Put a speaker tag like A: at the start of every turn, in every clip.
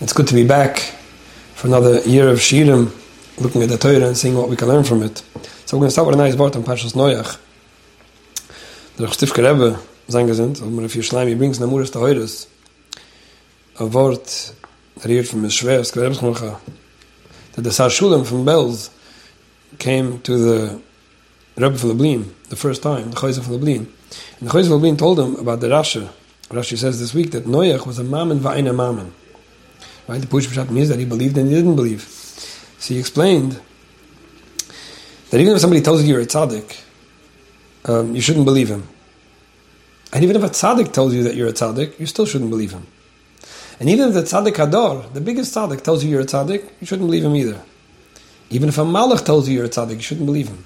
A: It's good to be back for another year of shiurim, looking at the Torah and seeing what we can learn from it. So we're going to start with a nice word on Parshas Noach. Der Stifke Rebbe, sein gesinnt, und mir he brings Namuris a word that he heard from his es that the Sar Shulam from Belz came to the Rebbe from Lublin, the first time, the Chozeh from Lublin. And the Chozeh from Lublin told him about the Rashi. Rashi says this week that Noach was a maamin va'ina maamin. Right? The Push Pshat means that he believed and he didn't believe. So he explained that even if somebody tells you you're a tzaddik, um, you shouldn't believe him. And even if a tzaddik tells you that you're a tzaddik, you still shouldn't believe him. And even if the tzaddik hador, the biggest tzaddik, tells you you're a tzaddik, you shouldn't believe him either. Even if a malach tells you you're a tzaddik, you shouldn't believe him.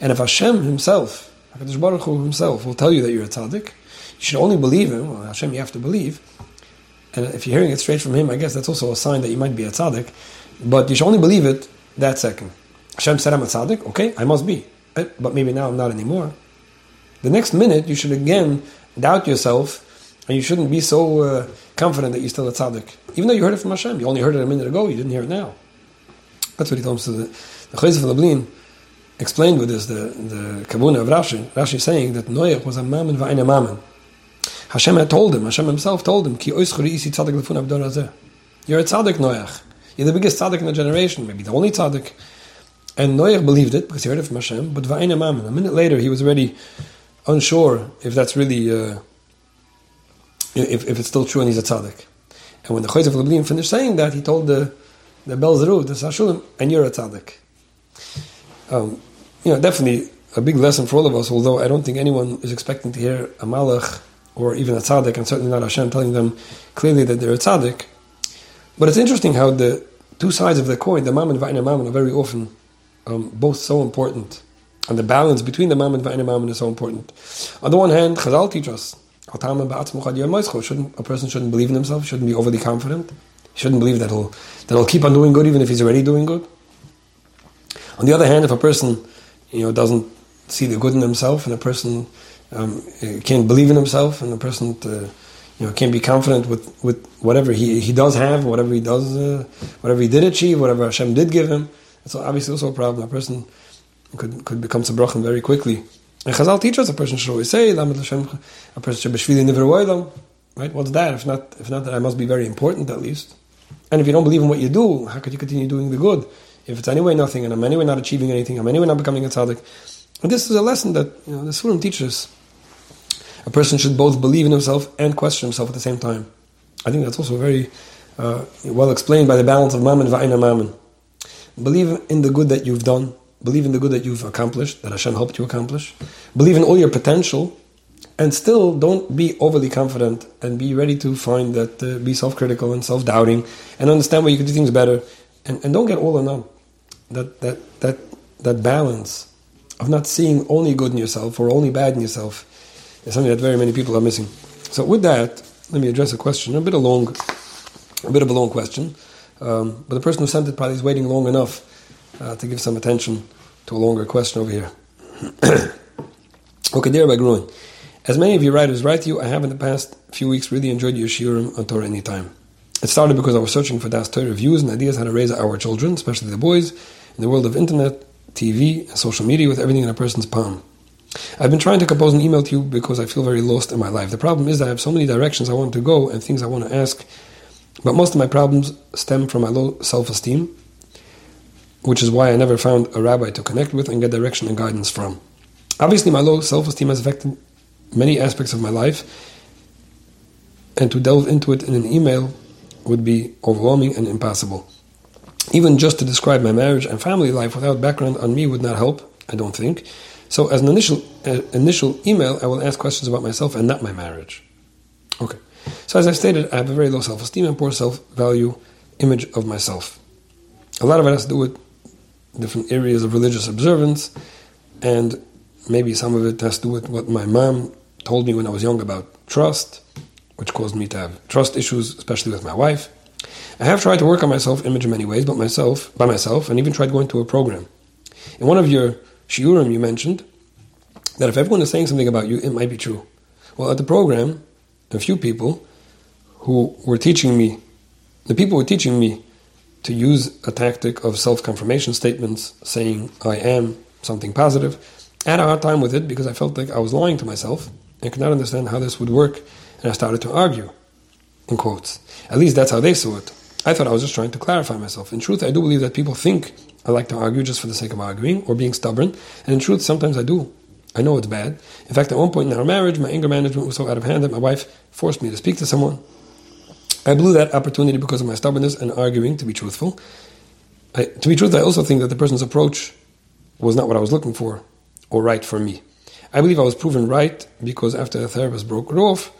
A: And if Hashem himself, HaKadosh Baruch Hu himself, will tell you that you're a tzaddik, you should only believe him. Well, Hashem, you have to believe. And if you're hearing it straight from him, I guess that's also a sign that you might be a tzaddik. But you should only believe it that second. Hashem said I'm a tzaddik, okay, I must be. Eh, but maybe now I'm not anymore. The next minute, you should again doubt yourself, and you shouldn't be so uh, confident that you're still a tzaddik. Even though you heard it from Hashem, you only heard it a minute ago, you didn't hear it now. That's what he told us. The, the Chozeh of Lublin explained with this, the, the Kabuna of Rashi, Rashi saying that Noach was a maamin va'ina maamin. Hashem had told him, Hashem himself told him, Ki You're a tzaddik, Noach. You're the biggest tzaddik in the generation, maybe the only tzaddik. And Noach believed it because he heard it from Hashem, but. A minute later, he was already unsure if that's really, uh, if, if it's still true and he's a tzaddik. And when the Chozeh of Lublin finished saying that, he told the, the Belzeru, the Sashulim, and you're a tzaddik. Um, you know, definitely a big lesson for all of us, although I don't think anyone is expecting to hear a malach or even a tzaddik, and certainly not Hashem telling them clearly that they're a tzaddik. But it's interesting how the two sides of the coin, the mam and va'ina mam, are very often um, both so important. And the balance between the mam and va'ina mam is so important. On the one hand, Chazal teach us, shouldn't, a person shouldn't believe in himself, shouldn't be overly confident. He shouldn't believe that he'll, that he'll keep on doing good even if he's already doing good. On the other hand, if a person you know, doesn't see the good in himself and a person um, can't believe in himself, and the person to, you know can't be confident with, with whatever he, he does have, whatever he does, uh, whatever he did achieve, whatever Hashem did give him. It's obviously also a problem. A person could could become sabrachim very quickly. And Chazal teach us a person should always say, a person should be shvili Right? What's that? If not, if not that, I must be very important at least. And if you don't believe in what you do, how could you continue doing the good? If it's anyway nothing, and I'm anyway not achieving anything, I'm anyway not becoming a tzaddik. And this is a lesson that you know, the Surim teaches a person should both believe in himself and question himself at the same time. I think that's also very uh, well explained by the balance of maamin va'ina maamin. Believe in the good that you've done. Believe in the good that you've accomplished, that Hashem helped you accomplish. Believe in all your potential, and still don't be overly confident and be ready to find that, uh, be self critical and self doubting and understand where you can do things better. And, and don't get all or none. That, that, that, that balance of not seeing only good in yourself or only bad in yourself something that very many people are missing. So with that, let me address a question, a bit of long, a bit of a long question, um, but the person who sent it probably is waiting long enough uh, to give some attention to a longer question over here. okay, dear Bagrun, as many of you writers write to you, I have in the past few weeks really enjoyed your shiurim on TorahAnytime. It started because I was searching for Das Torah views and ideas how to raise our children, especially the boys, in the world of internet, TV, and social media with everything in a person's palm. I've been trying to compose an email to you because I feel very lost in my life. The problem is that I have so many directions I want to go and things I want to ask, but most of my problems stem from my low self esteem, which is why I never found a rabbi to connect with and get direction and guidance from. Obviously, my low self esteem has affected many aspects of my life, and to delve into it in an email would be overwhelming and impossible. Even just to describe my marriage and family life without background on me would not help, I don't think. So, as an initial uh, initial email, I will ask questions about myself and not my marriage. Okay. So, as I stated, I have a very low self esteem and poor self value image of myself. A lot of it has to do with different areas of religious observance, and maybe some of it has to do with what my mom told me when I was young about trust, which caused me to have trust issues, especially with my wife. I have tried to work on my self image in many ways, but myself by myself, and even tried going to a program. In one of your shiurim, you mentioned that if everyone is saying something about you, it might be true. Well, at the program, a few people who were teaching me the people were teaching me to use a tactic of self confirmation statements, saying I am something positive. I had a hard time with it because I felt like I was lying to myself and could not understand how this would work, and I started to argue. In quotes. At least that's how they saw it. I thought I was just trying to clarify myself. In truth, I do believe that people think I like to argue just for the sake of arguing or being stubborn, and in truth, sometimes I do. I know it's bad. In fact, at one point in our marriage, my anger management was so out of hand that my wife forced me to speak to someone. I blew that opportunity because of my stubbornness and arguing, to be truthful. I, to be truthful, I also think that the person's approach was not what I was looking for or right for me. I believe I was proven right because after the therapist broke it off,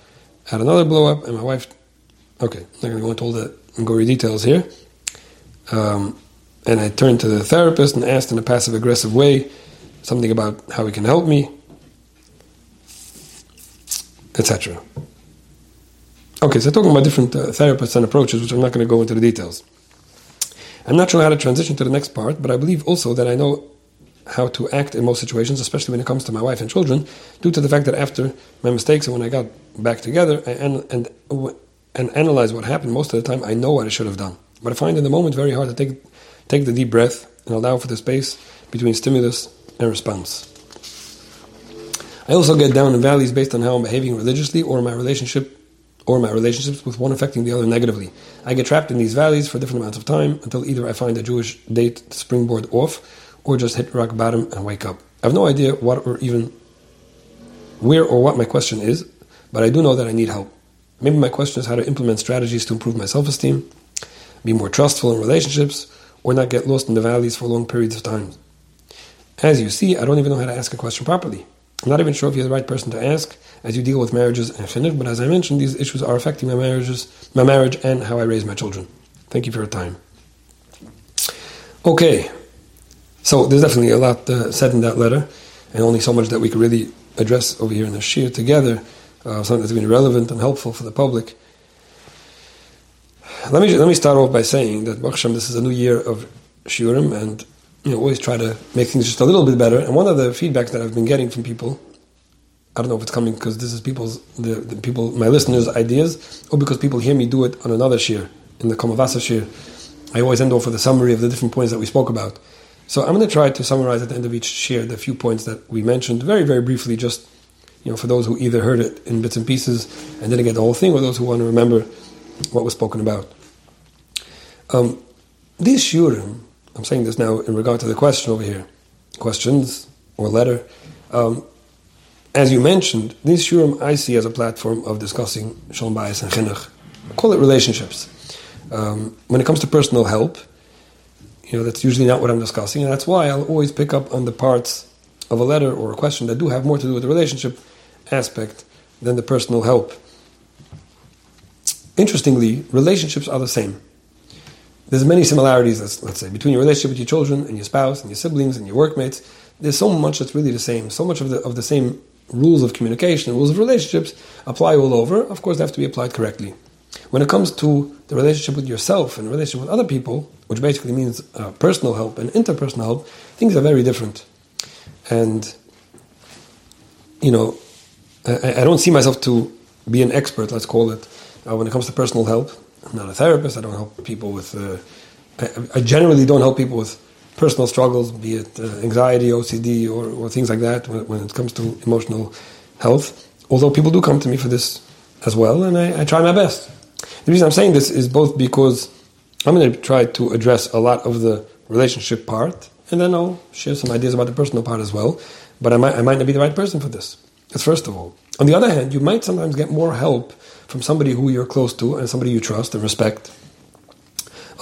A: I had another blow up, and my wife. Okay, I'm not going to go into all the gory details here. Um, and I turned to the therapist and asked in a passive aggressive way something about how he can help me, etc. Okay, so talking about different uh, therapists and approaches, which I'm not going to go into the details. I'm not sure how to transition to the next part, but I believe also that I know how to act in most situations, especially when it comes to my wife and children, due to the fact that after my mistakes and when I got back together and and and analyze what happened, most of the time I know what I should have done. But I find in the moment very hard to take take the deep breath and allow for the space between stimulus and response. I also get down in valleys based on how I'm behaving religiously or my relationship or my relationships with one affecting the other negatively. I get trapped in these valleys for different amounts of time until either I find a Jewish date to springboard off or just hit rock bottom and wake up. I have no idea what or even where or what my question is, but I do know that I need help. Maybe my question is how to implement strategies to improve my self esteem, be more trustful in relationships, or not get lost in the valleys for long periods of time. As you see, I don't even know how to ask a question properly. I'm not even sure if you're the right person to ask as you deal with marriages and chinuch, but as I mentioned, these issues are affecting my marriages, my marriage, and how I raise my children. Thank you for your time. Okay, so there's definitely a lot uh, said in that letter, and only so much that we could really address over here in the shiur together, uh, something that's been relevant and helpful for the public. Let me let me start off by saying that Baruch this is a new year of shiurim, and you know, always try to make things just a little bit better. And one of the feedbacks that I've been getting from people, I don't know if it's coming because this is people's, the, the, people, my listeners' ideas, or because people hear me do it on another shiur, in the Kamavasa shiur. I always end off with a summary of the different points that we spoke about. So I'm going to try to summarize at the end of each shiur the few points that we mentioned very, very briefly, just you know, for those who either heard it in bits and pieces and didn't get the whole thing, or those who want to remember what was spoken about. Um, these shiurim, I'm saying this now in regard to the question over here, questions or letter. Um, as you mentioned, this shiurim I see as a platform of discussing shalom bayis and chinuch. Call it relationships. Um, when it comes to personal help, you know that's usually not what I'm discussing, and that's why I'll always pick up on the parts of a letter or a question that do have more to do with the relationship aspect than the personal help. Interestingly, relationships are the same there's many similarities, let's, let's say, between your relationship with your children and your spouse and your siblings and your workmates. There's so much that's really the same. So much of the, of the same rules of communication, rules of relationships apply all over. Of course, they have to be applied correctly. When it comes to the relationship with yourself and relationship with other people, which basically means uh, personal help and interpersonal help, things are very different. And, you know, I, I don't see myself to be an expert, let's call it, uh, when it comes to personal help. I'm not a therapist. I don't help people with. Uh, I, generally don't help people with personal struggles, be it uh, anxiety, OCD, or, or, things like that. When, when, it comes to emotional health, although people do come to me for this as well, and I, I try my best. The reason I'm saying this is both because I'm going to try to address a lot of the relationship part, and then I'll share some ideas about the personal part as well. But I might, I might not be the right person for this. That's first of all. On the other hand, you might sometimes get more help from somebody who you're close to and somebody you trust and respect,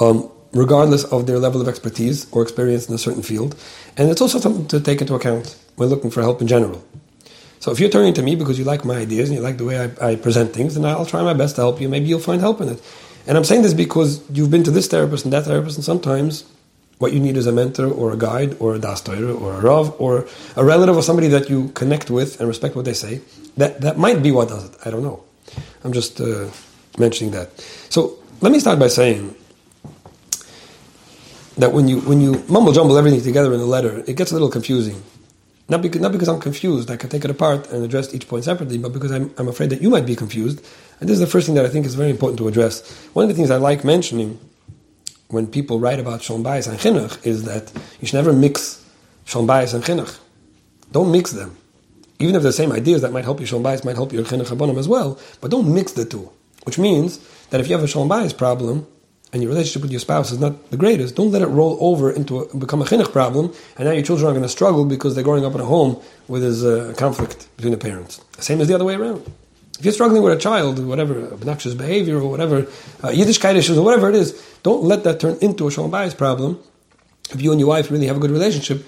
A: um, regardless of their level of expertise or experience in a certain field. And it's also something to take into account when looking for help in general. So if you're turning to me because you like my ideas and you like the way I, I present things, then I'll try my best to help you. Maybe you'll find help in it. And I'm saying this because you've been to this therapist and that therapist, and sometimes what you need is a mentor or a guide or a dastoyer or a rav or a relative or somebody that you connect with and respect what they say. That that might be what does it. I don't know. I'm just uh, mentioning that. So let me start by saying that when you when you mumble jumble everything together in a letter, it gets a little confusing. Not because, not because I'm confused, I can take it apart and address each point separately, but because I'm, I'm afraid that you might be confused. And this is the first thing that I think is very important to address. One of the things I like mentioning when people write about Shalom Bayis and Chinuch is that you should never mix Shalom Bayis and Chinuch. Don't mix them. Even if the same ideas that might help you Shalom Bayis might help your Chinuch Rabbanim as well, but don't mix the two. Which means that if you have a Shalom Bayis problem, and your relationship with your spouse is not the greatest, don't let it roll over into a, become a chinuch problem, and now your children are going to struggle because they're growing up in a home where there's a conflict between the parents. Same as the other way around. If you're struggling with a child, whatever obnoxious behavior or whatever uh, Yiddishkeit issues or whatever it is, don't let that turn into a shalom bayis problem. If you and your wife really have a good relationship,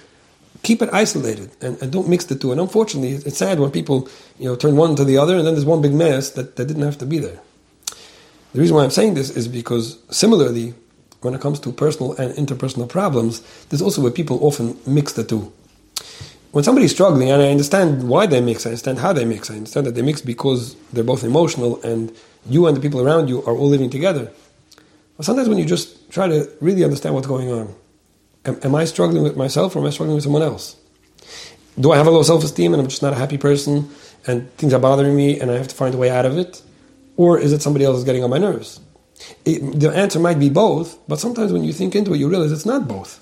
A: keep it isolated and, and, don't mix the two. And unfortunately, it's sad when people you know turn one to the other, and then there's one big mess that, that didn't have to be there. The reason why I'm saying this is because similarly, when it comes to personal and interpersonal problems, there's also where people often mix the two. When somebody's struggling, and I understand why they mix, I understand how they mix, I understand that they mix because they're both emotional and you and the people around you are all living together. But sometimes when you just try to really understand what's going on, am, am I struggling with myself or am I struggling with someone else? Do I have a low self esteem and I'm just not a happy person and things are bothering me and I have to find a way out of it? Or is it somebody else is getting on my nerves? It, the answer might be both, but sometimes when you think into it, you realize it's not both.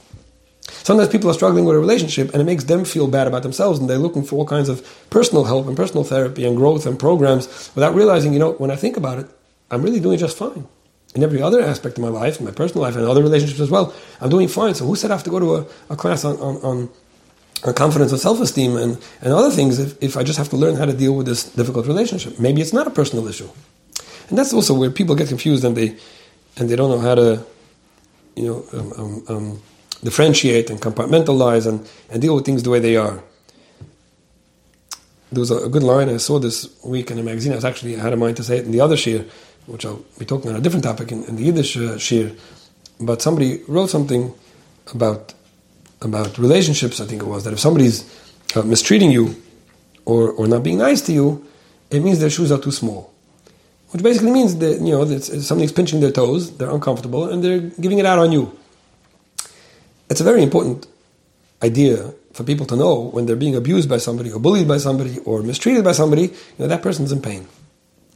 A: Sometimes people are struggling with a relationship and it makes them feel bad about themselves and they're looking for all kinds of personal help and personal therapy and growth and programs without realizing, you know, when I think about it, I'm really doing just fine. In every other aspect of my life, my personal life and other relationships as well, I'm doing fine. So who said I have to go to a, a class on, on, on, on confidence and self-esteem and, and other things if, if I just have to learn how to deal with this difficult relationship? Maybe it's not a personal issue. And that's also where people get confused and they and they don't know how to, you know, um, um, um, differentiate and compartmentalize and, and deal with things the way they are. There was a, good line I saw this week in a magazine. I was actually I had a mind to say it in the other shiur, which I'll be talking on a different topic in, in the Yiddish uh, shiur. But somebody wrote something about about relationships. I think it was that if somebody's uh, mistreating you or or not being nice to you, it means their shoes are too small which basically means that you know that something's pinching their toes, they're uncomfortable, and they're giving it out on you. It's a very important idea for people to know when they're being abused by somebody, or bullied by somebody, or mistreated by somebody. You know that person's in pain.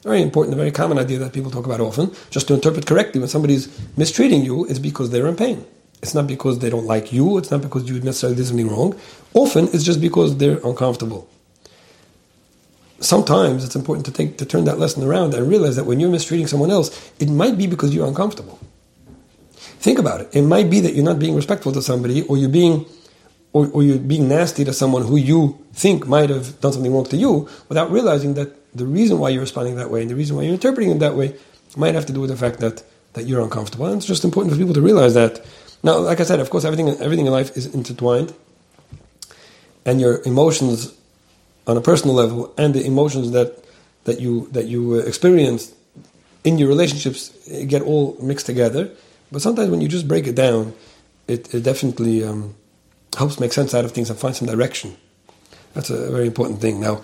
A: Very important, a very common idea that people talk about often. Just to interpret correctly, when somebody's mistreating you, it's because they're in pain. It's not because they don't like you. It's not because you necessarily did something wrong. Often, it's just because they're uncomfortable sometimes it's important to take to turn that lesson around and realize that when you're mistreating someone else, it might be because you're uncomfortable. Think about it. It might be that you're not being respectful to somebody, or you're being, or, or you're being nasty to someone who you think might have done something wrong to you, without realizing that the reason why you're responding that way and the reason why you're interpreting it that way might have to do with the fact that that you're uncomfortable. And it's just important for people to realize that. Now, like I said, of course, everything everything in life is intertwined, and your emotions on a personal level and the emotions that that you that you uh, experience in your relationships uh, get all mixed together. But sometimes when you just break it down, it, it definitely um, helps make sense out of things and find some direction. That's a very important thing. Now,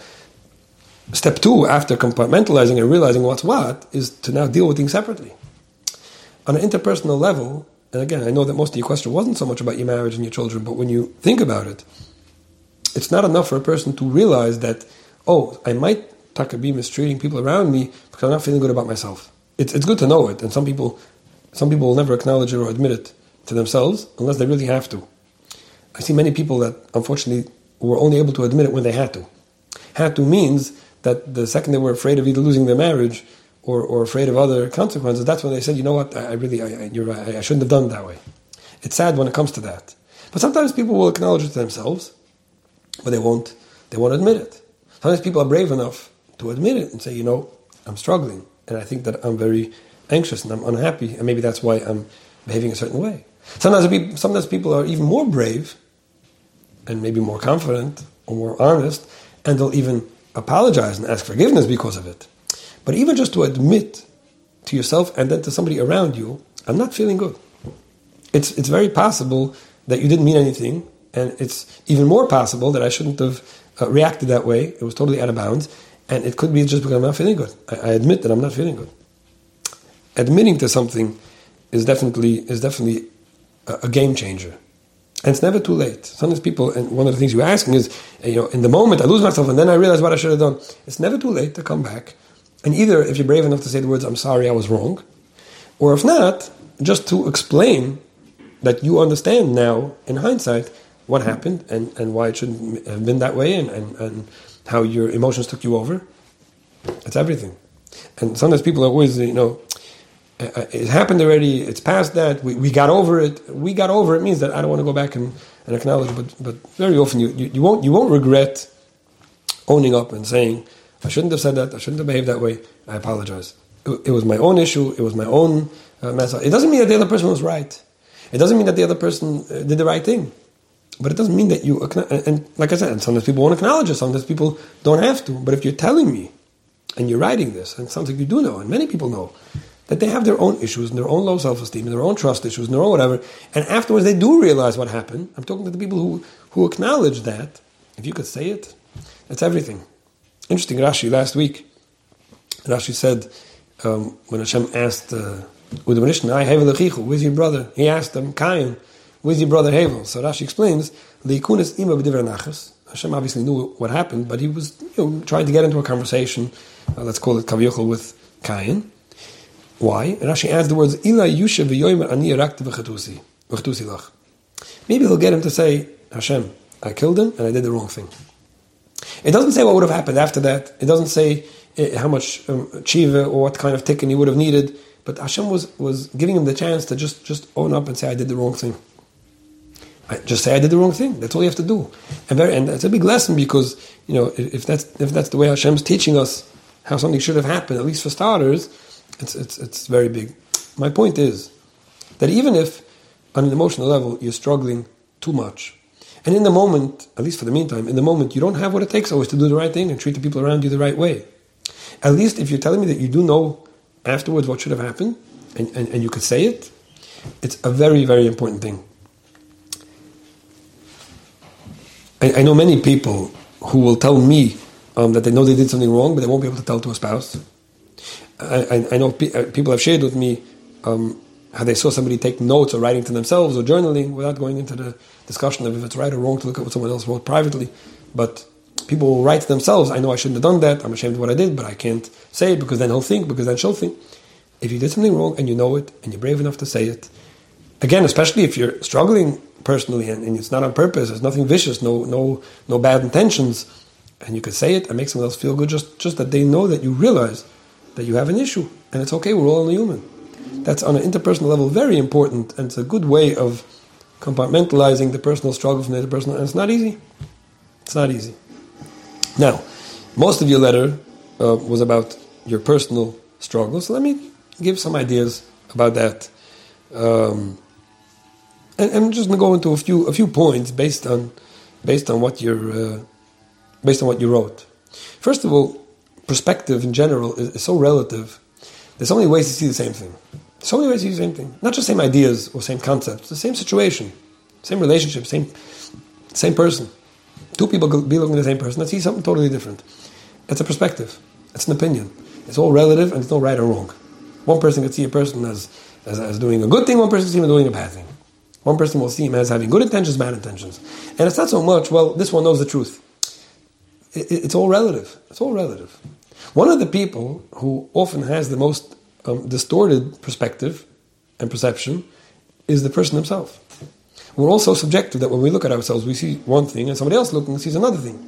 A: step two after compartmentalizing and realizing what's what is to now deal with things separately. On an interpersonal level, and again, I know that most of your question wasn't so much about your marriage and your children, but when you think about it, it's not enough for a person to realize that, oh, I might be mistreating people around me because I'm not feeling good about myself. It's, it's good to know it, and some people, some people will never acknowledge it or admit it to themselves unless they really have to. I see many people that unfortunately were only able to admit it when they had to. Had to means that the second they were afraid of either losing their marriage or, or afraid of other consequences, that's when they said, you know what, I, I really, I, you're right, I shouldn't have done it that way. It's sad when it comes to that. But sometimes people will acknowledge it to themselves, but they won't they won't admit it. Sometimes people are brave enough to admit it and say, you know, I'm struggling, and I think that I'm very anxious and I'm unhappy, and maybe that's why I'm behaving a certain way. Sometimes sometimes people are even more brave and maybe more confident or more honest, and they'll even apologize and ask forgiveness because of it. But even just to admit to yourself and then to somebody around you, I'm not feeling good. It's, it's very possible that you didn't mean anything and it's even more possible that I shouldn't have uh, reacted that way. It was totally out of bounds, and it could be just because I'm not feeling good. I, I admit that I'm not feeling good. Admitting to something is definitely is definitely a, a game changer. And it's never too late. Sometimes people, and one of the things you're asking is, you know, in the moment I lose myself and then I realize what I should have done. It's never too late to come back. And either if you're brave enough to say the words, I'm sorry, I was wrong, or if not, just to explain that you understand now, in hindsight, what happened and, and why it shouldn't have been that way and, and, and how your emotions took you over. It's everything. And sometimes people are always, you know, it happened already. It's past that. We, we got over it. We got over it means that I don't want to go back and, and acknowledge. But but very often you, you, you won't you won't regret owning up and saying I shouldn't have said that. I shouldn't have behaved that way. I apologize. It, it was my own issue. It was my own uh, mess. It doesn't mean that the other person was right. It doesn't mean that the other person uh, did the right thing. But it doesn't mean that you and like I said, sometimes people won't acknowledge it. Sometimes people don't have to. But if you're telling me and you're writing this, and it sounds like you do know, and many people know that they have their own issues and their own low self esteem and their own trust issues and their own whatever. And afterwards, they do realize what happened. I'm talking to the people who, who acknowledge that. If you could say it, that's everything. Interesting, Rashi last week. Rashi said, um, when Hashem asked uh, Udam where's your brother? He asked him, Kain, where's your brother Hevel? So Rashi explains, the Ikunis Ima Nachas. Hashem obviously knew what happened, but he was you know, trying to get into a conversation, uh, let's call it Kavyochel, with Kain. Why? And Rashi adds the words Ila Yusha v'yoymer ani rakta v'chatusi v'chatusi lach. Maybe he'll get him to say, Hashem, I killed him and I did the wrong thing. It doesn't say what would have happened after that. It doesn't say uh, how much um, or what kind of tikkun he would have needed. But Hashem was, was giving him the chance to just, just own up and say, I did the wrong thing. I just say I did the wrong thing. That's all you have to do. And, very, and that's a big lesson because, you know, if that's, if that's the way Hashem's teaching us how something should have happened, at least for starters, it's, it's, it's very big. My point is that even if on an emotional level you're struggling too much, and in the moment, at least for the meantime, in the moment you don't have what it takes always to do the right thing and treat the people around you the right way. At least if you're telling me that you do know afterwards what should have happened, and, and, and you could say it, it's a very, very important thing. I, I know many people who will tell me um, that they know they did something wrong, but they won't be able to tell to a spouse. I, I know uh, people have shared with me um, how they saw somebody take notes or writing to themselves or journaling without going into the discussion of if it's right or wrong to look at what someone else wrote privately. But people will write to themselves, I know I shouldn't have done that, I'm ashamed of what I did, but I can't say it because then he'll think, because then she'll think. If you did something wrong and you know it and you're brave enough to say it, again, especially if you're struggling personally and, and it's not on purpose, there's nothing vicious, no, no, no bad intentions, and you could say it and make someone else feel good, just, just that they know that you realize that you have an issue, and it's okay. We're all only human. That's on an interpersonal level very important, and it's a good way of compartmentalizing the personal struggle from the interpersonal. And it's not easy. It's not easy. Now, most of your letter uh, was about your personal struggle, so let me give some ideas about that. Um, and, I'm just going to go into a few a few points based on based on what you uh, based on what you wrote. First of all, perspective in general is, is, so relative. There's so many ways to see the same thing. So many ways to see the same thing. Not just same ideas or same concepts, the same situation, same relationship, same same person. Two people could be looking at the same person and see something totally different. It's a perspective. It's an opinion. It's all relative and it's no right or wrong. One person could see a person as, as, as doing a good thing, one person sees him doing a bad thing. One person will see him as having good intentions, bad intentions. And it's not so much, well, this one knows the truth it, it's all relative. It's all relative. One of the people who often has the most um, distorted perspective and perception is the person himself. We're all so subjective that when we look at ourselves, we see one thing, and somebody else looking sees another thing.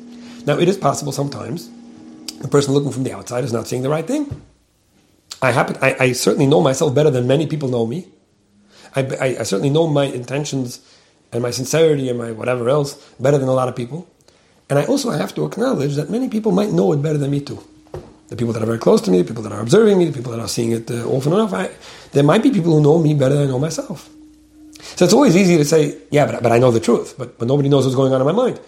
A: Now, it is possible sometimes the person looking from the outside is not seeing the right thing. I happen, I, I certainly know myself better than many people know me. I, I, I certainly know my intentions and my sincerity and my whatever else better than a lot of people. And I also have to acknowledge that many people might know it better than me too. The people that are very close to me, the people that are observing me, the people that are seeing it uh, often enough, I, there might be people who know me better than I know myself. So it's always easy to say, yeah, but, but I know the truth, but, but nobody knows what's going on in my mind.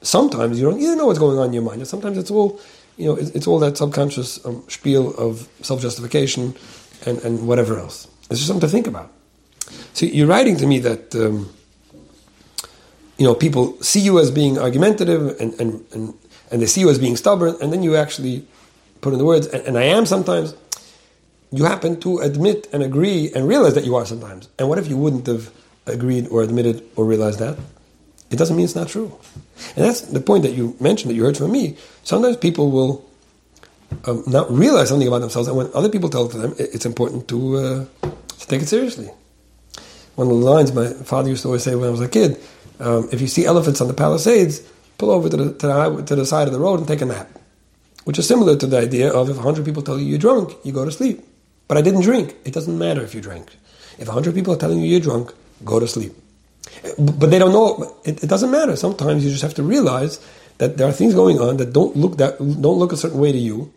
A: Sometimes you don't even know what's going on in your mind, and sometimes it's all, you know, it's, it's all that subconscious um, spiel of self-justification and, and whatever else. It's just something to think about. So you're writing to me that... Um, you know, people see you as being argumentative and, and, and, and they see you as being stubborn, and then you actually put in the words, and, and I am sometimes, you happen to admit and agree and realize that you are sometimes. And what if you wouldn't have agreed or admitted or realized that, it doesn't mean it's not true. And that's the point that you mentioned that you heard from me. Sometimes people will um, not realize something about themselves, and when other people tell it to them, it's important to, uh, to take it seriously. One of the lines my father used to always say when I was a kid um, if you see elephants on the Palisades, pull over to the, to the, to the side of the road and take a nap. Which is similar to the idea of if 100 people tell you you're drunk, you go to sleep. But I didn't drink. It doesn't matter if you drank. If 100 people are telling you you're drunk, go to sleep. But they don't know. It, it doesn't matter. Sometimes you just have to realize that there are things going on that don't look that don't look a certain way to you,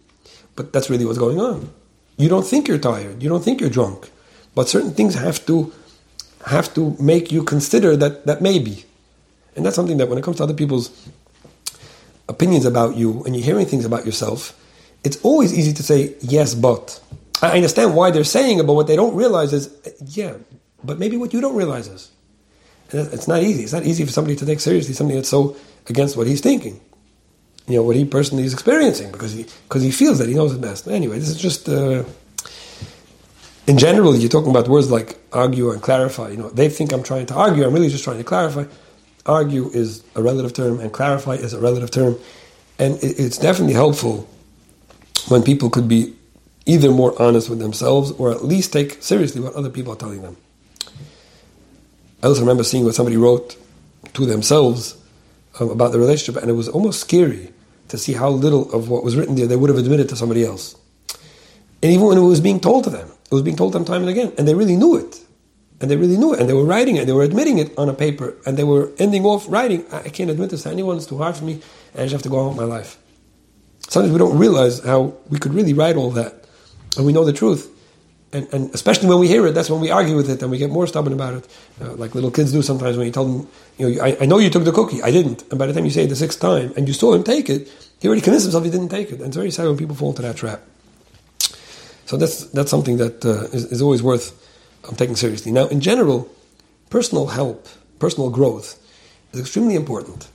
A: but that's really what's going on. You don't think you're tired. You don't think you're drunk, but certain things have to have to make you consider that that maybe, and that's something that when it comes to other people's opinions about you and you're hearing things about yourself, it's always easy to say yes, but. I understand why they're saying it, but what they don't realize is, yeah, but maybe what you don't realize is. It's not easy. It's not easy for somebody to take seriously something that's so against what he's thinking. You know, what he personally is experiencing because he, because he feels that he knows it best. Anyway, this is just, uh, in general, you're talking about words like argue and clarify. You know, they think I'm trying to argue. I'm really just trying to clarify. Argue is a relative term, and clarify is a relative term. And it, it's definitely helpful when people could be either more honest with themselves or at least take seriously what other people are telling them. I also remember seeing what somebody wrote to themselves um, about the relationship, and it was almost scary to see how little of what was written there they would have admitted to somebody else. And even when it was being told to them, it was being told to them time and again, and they really knew it. And they really knew it, and they were writing it, they were admitting it on a paper, and they were ending off writing, I can't admit this to anyone, it's too hard for me, and I just have to go on with my life. Sometimes we don't realize how we could really write all that, and we know the truth, and, and, especially when we hear it, that's when we argue with it and we get more stubborn about it, uh, like little kids do sometimes when you tell them, you know, I, I, know you took the cookie, I didn't, and by the time you say it the sixth time and you saw him take it, he already convinced himself he didn't take it, and it's very sad when people fall into that trap. So that's that's something that uh, is, is always worth um, taking seriously. Now, in general, personal help, personal growth, is extremely important,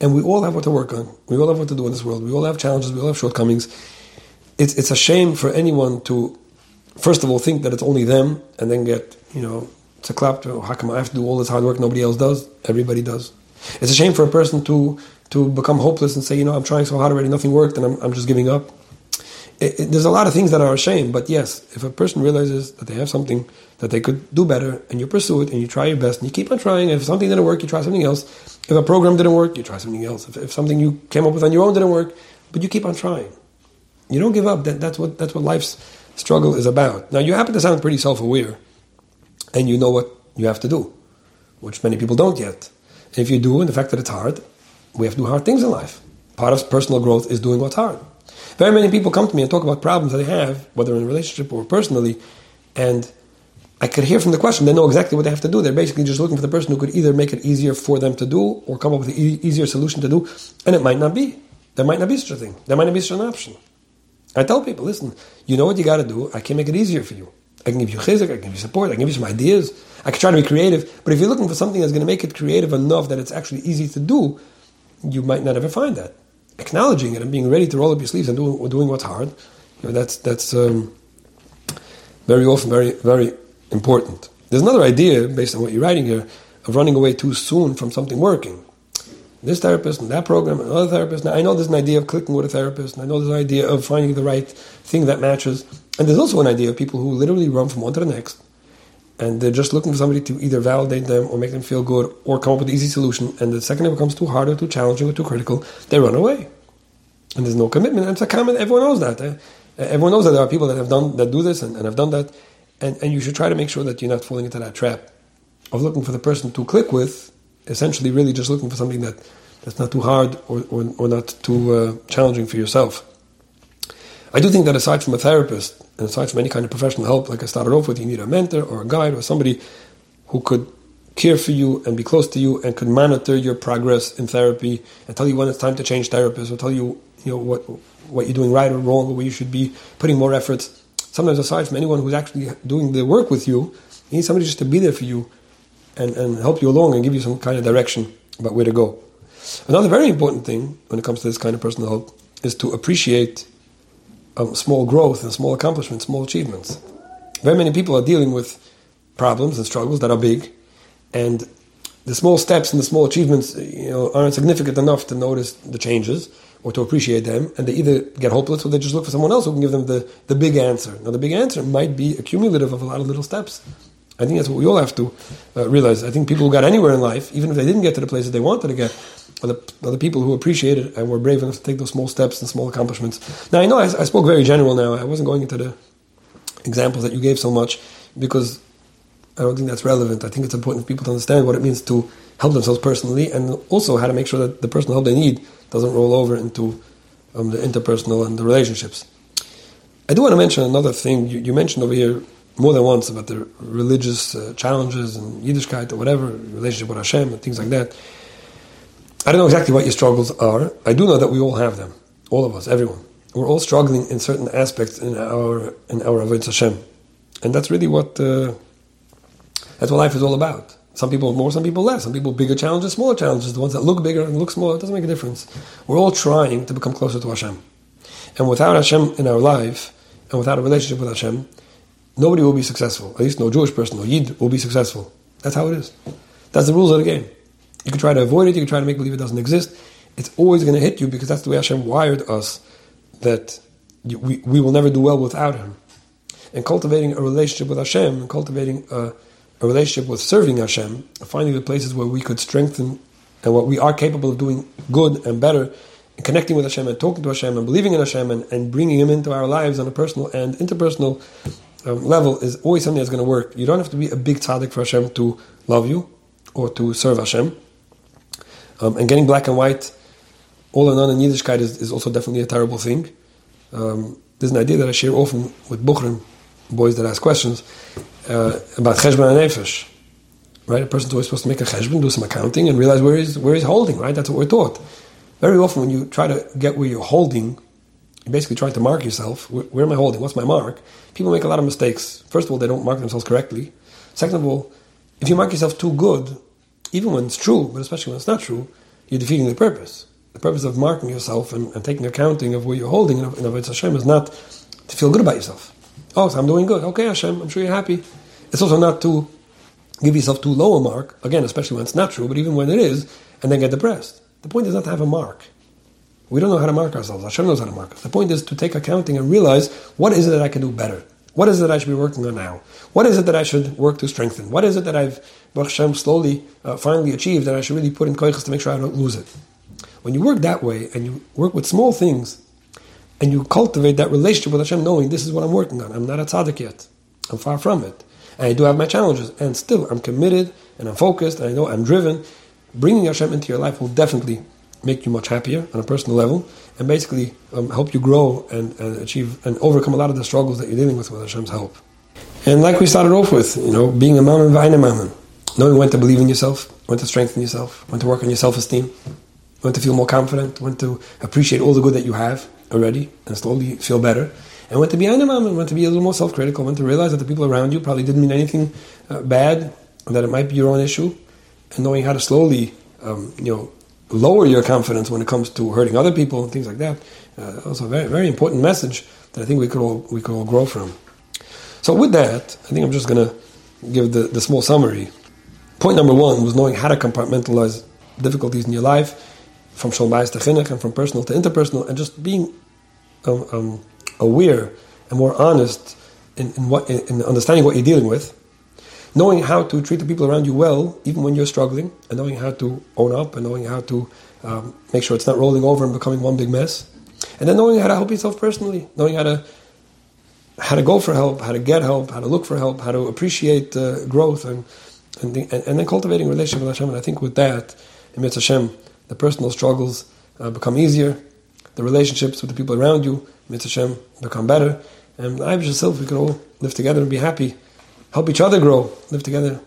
A: and we all have what to work on. We all have what to do in this world. We all have challenges. We all have shortcomings. It's it's a shame for anyone to first of all think that it's only them and then get, you know, it's a clap to how come I have to do all this hard work nobody else does? Everybody does. It's a shame for a person to to become hopeless and say, you know, I'm trying so hard already, nothing worked, and I'm, I'm just giving up. It, it, there's a lot of things that are a shame, but yes, if a person realizes that they have something that they could do better, and you pursue it, and you try your best, and you keep on trying, if something didn't work, you try something else. If a program didn't work, you try something else. If, if something you came up with on your own didn't work, but you keep on trying. You don't give up. That, that's what that's what life's struggle is about. Now, you happen to sound pretty self aware, and you know what you have to do, which many people don't yet. And if you do, and the fact that it's hard, we have to do hard things in life. Part of personal growth is doing what's hard. Very many people come to me and talk about problems that they have, whether in a relationship or personally, and I could hear from the question, they know exactly what they have to do. They're basically just looking for the person who could either make it easier for them to do or come up with an e- easier solution to do, and it might not be. There might not be such a thing. There might not be such an option. I tell people, listen, you know what you got to do. I can make it easier for you. I can give you chizuk, I can give you support, I can give you some ideas. I can try to be creative. But if you're looking for something that's going to make it creative enough that it's actually easy to do, you might not ever find that. Acknowledging it and being ready to roll up your sleeves and doing, doing what's hard, you know, that's that's um, very often very very important. There's another idea based on what you're writing here of running away too soon from something working this therapist and that program and another therapist. Now, I know there's an idea of clicking with a therapist, and I know there's an idea of finding the right thing that matches. And there's also an idea of people who literally run from one to the next, and they're just looking for somebody to either validate them or make them feel good or come up with an easy solution. And the second it becomes too hard or too challenging or too critical, they run away. And there's no commitment. And it's a common, everyone knows that. Eh? Everyone knows that there are people that have done, that do this and, and have done that. And, and you should try to make sure that you're not falling into that trap of looking for the person to click with essentially really just looking for something that, that's not too hard or, or, or not too uh, challenging for yourself. I do think that aside from a therapist and aside from any kind of professional help, like I started off with, you need a mentor or a guide or somebody who could care for you and be close to you and could monitor your progress in therapy and tell you when it's time to change therapists or tell you, you know, what, what you're doing right or wrong or where you should be putting more efforts. Sometimes aside from anyone who's actually doing the work with you, you need somebody just to be there for you and, and help you along and give you some kind of direction about where to go. Another very important thing when it comes to this kind of personal help is to appreciate um, small growth and small accomplishments, small achievements. Very many people are dealing with problems and struggles that are big, and the small steps and the small achievements, you know, aren't significant enough to notice the changes or to appreciate them, and they either get hopeless or they just look for someone else who can give them the, the big answer. Now, the big answer might be accumulative of a lot of little steps. I think that's what we all have to uh, realize. I think people who got anywhere in life, even if they didn't get to the places they wanted to get, are the, are the people who appreciated and were brave enough to take those small steps and small accomplishments. Now, I know I, I spoke very general now. I wasn't going into the examples that you gave so much because I don't think that's relevant. I think it's important for people to understand what it means to help themselves personally and also how to make sure that the personal help they need doesn't roll over into um, the interpersonal and the relationships. I do want to mention another thing. You, you mentioned over here more than once about the religious uh, challenges and Yiddishkeit or whatever, relationship with Hashem and things like that. I don't know exactly what your struggles are. I do know that we all have them, all of us, everyone. We're all struggling in certain aspects in our in our avodah Hashem, and that's really what uh, that's what life is all about. Some people more, some people less. Some people bigger challenges, smaller challenges. The ones that look bigger and look smaller, it doesn't make a difference. We're all trying to become closer to Hashem, and without Hashem in our life, and without a relationship with Hashem, nobody will be successful. At least no Jewish person, no Yid, will be successful. That's how it is. That's the rules of the game. You can try to avoid it, you can try to make believe it doesn't exist. It's always going to hit you because that's the way Hashem wired us, that we, we will never do well without Him. And cultivating a relationship with Hashem, and cultivating a, a relationship with serving Hashem, finding the places where we could strengthen and what we are capable of doing good and better, and connecting with Hashem and talking to Hashem and believing in Hashem and, and bringing Him into our lives on a personal and interpersonal um, level is always something that's going to work. You don't have to be a big tzaddik for Hashem to love you or to serve Hashem. Um, and getting black and white, all in none in Yiddishkeit is, is also definitely a terrible thing. Um, there's an idea that I share often with Bukhrim, boys that ask questions, uh, about cheshbon and nefesh. Right? A person's always supposed to make a cheshbon, do some accounting, and realize where he's, where he's holding, right? That's what we're taught. Very often when you try to get where you're holding, you're basically trying to mark yourself. Where, where am I holding? What's my mark? People make a lot of mistakes. First of all, they don't mark themselves correctly. Second of all, if you mark yourself too good, even when it's true, but especially when it's not true, you're defeating the purpose. The purpose of marking yourself and, and taking accounting of where you're holding in, Avodah Hashem is not to feel good about yourself. Oh, so I'm doing good. Okay, Hashem, I'm sure you're happy. It's also not to give yourself too low a mark, again, especially when it's not true, but even when it is, and then get depressed. The point is not to have a mark. We don't know how to mark ourselves. Hashem knows how to mark us. The point is to take accounting and realize what is it that I can do better? What is it that I should be working on now? What is it that I should work to strengthen? What is it that I've, Baruch Hashem, slowly, uh, finally achieved that I should really put in koiches to make sure I don't lose it? When you work that way and you work with small things and you cultivate that relationship with Hashem, knowing this is what I'm working on, I'm not a tzaddik yet, I'm far from it, and I do have my challenges, and still I'm committed and I'm focused and I know I'm driven. Bringing Hashem into your life will definitely make you much happier on a personal level, and basically um, help you grow and, and, achieve and overcome a lot of the struggles that you're dealing with with Hashem's help. And like we started off with, you know, being a maamin v'aina maamin, knowing when to believe in yourself, when to strengthen yourself, when to work on your self-esteem, when to feel more confident, when to appreciate all the good that you have already and slowly feel better, and when to be aina maamin, when to be a little more self-critical, when to realize that the people around you probably didn't mean anything uh, bad, that it might be your own issue, and knowing how to slowly, um, you know, lower your confidence when it comes to hurting other people and things like that. Uh, also, a very, very important message that I think we could all we could all grow from. So, with that, I think I'm just going to give the, the small summary. Point number one was knowing how to compartmentalize difficulties in your life, from shalom to chinuch, and from personal to interpersonal, and just being um, um, aware and more honest in, in what in understanding what you're dealing with knowing how to treat the people around you well, even when you're struggling, and knowing how to own up, and knowing how to um, make sure it's not rolling over and becoming one big mess, and then knowing how to help yourself personally, knowing how to how to go for help, how to get help, how to look for help, how to appreciate uh, growth, and and, the, and, and then cultivating relationship with Hashem. And I think with that, in yirtzeh Hashem, the personal struggles uh, become easier, the relationships with the people around you, mirtzeh Hashem, become better, and I yourself, we could all live together and be happy help each other grow, live together.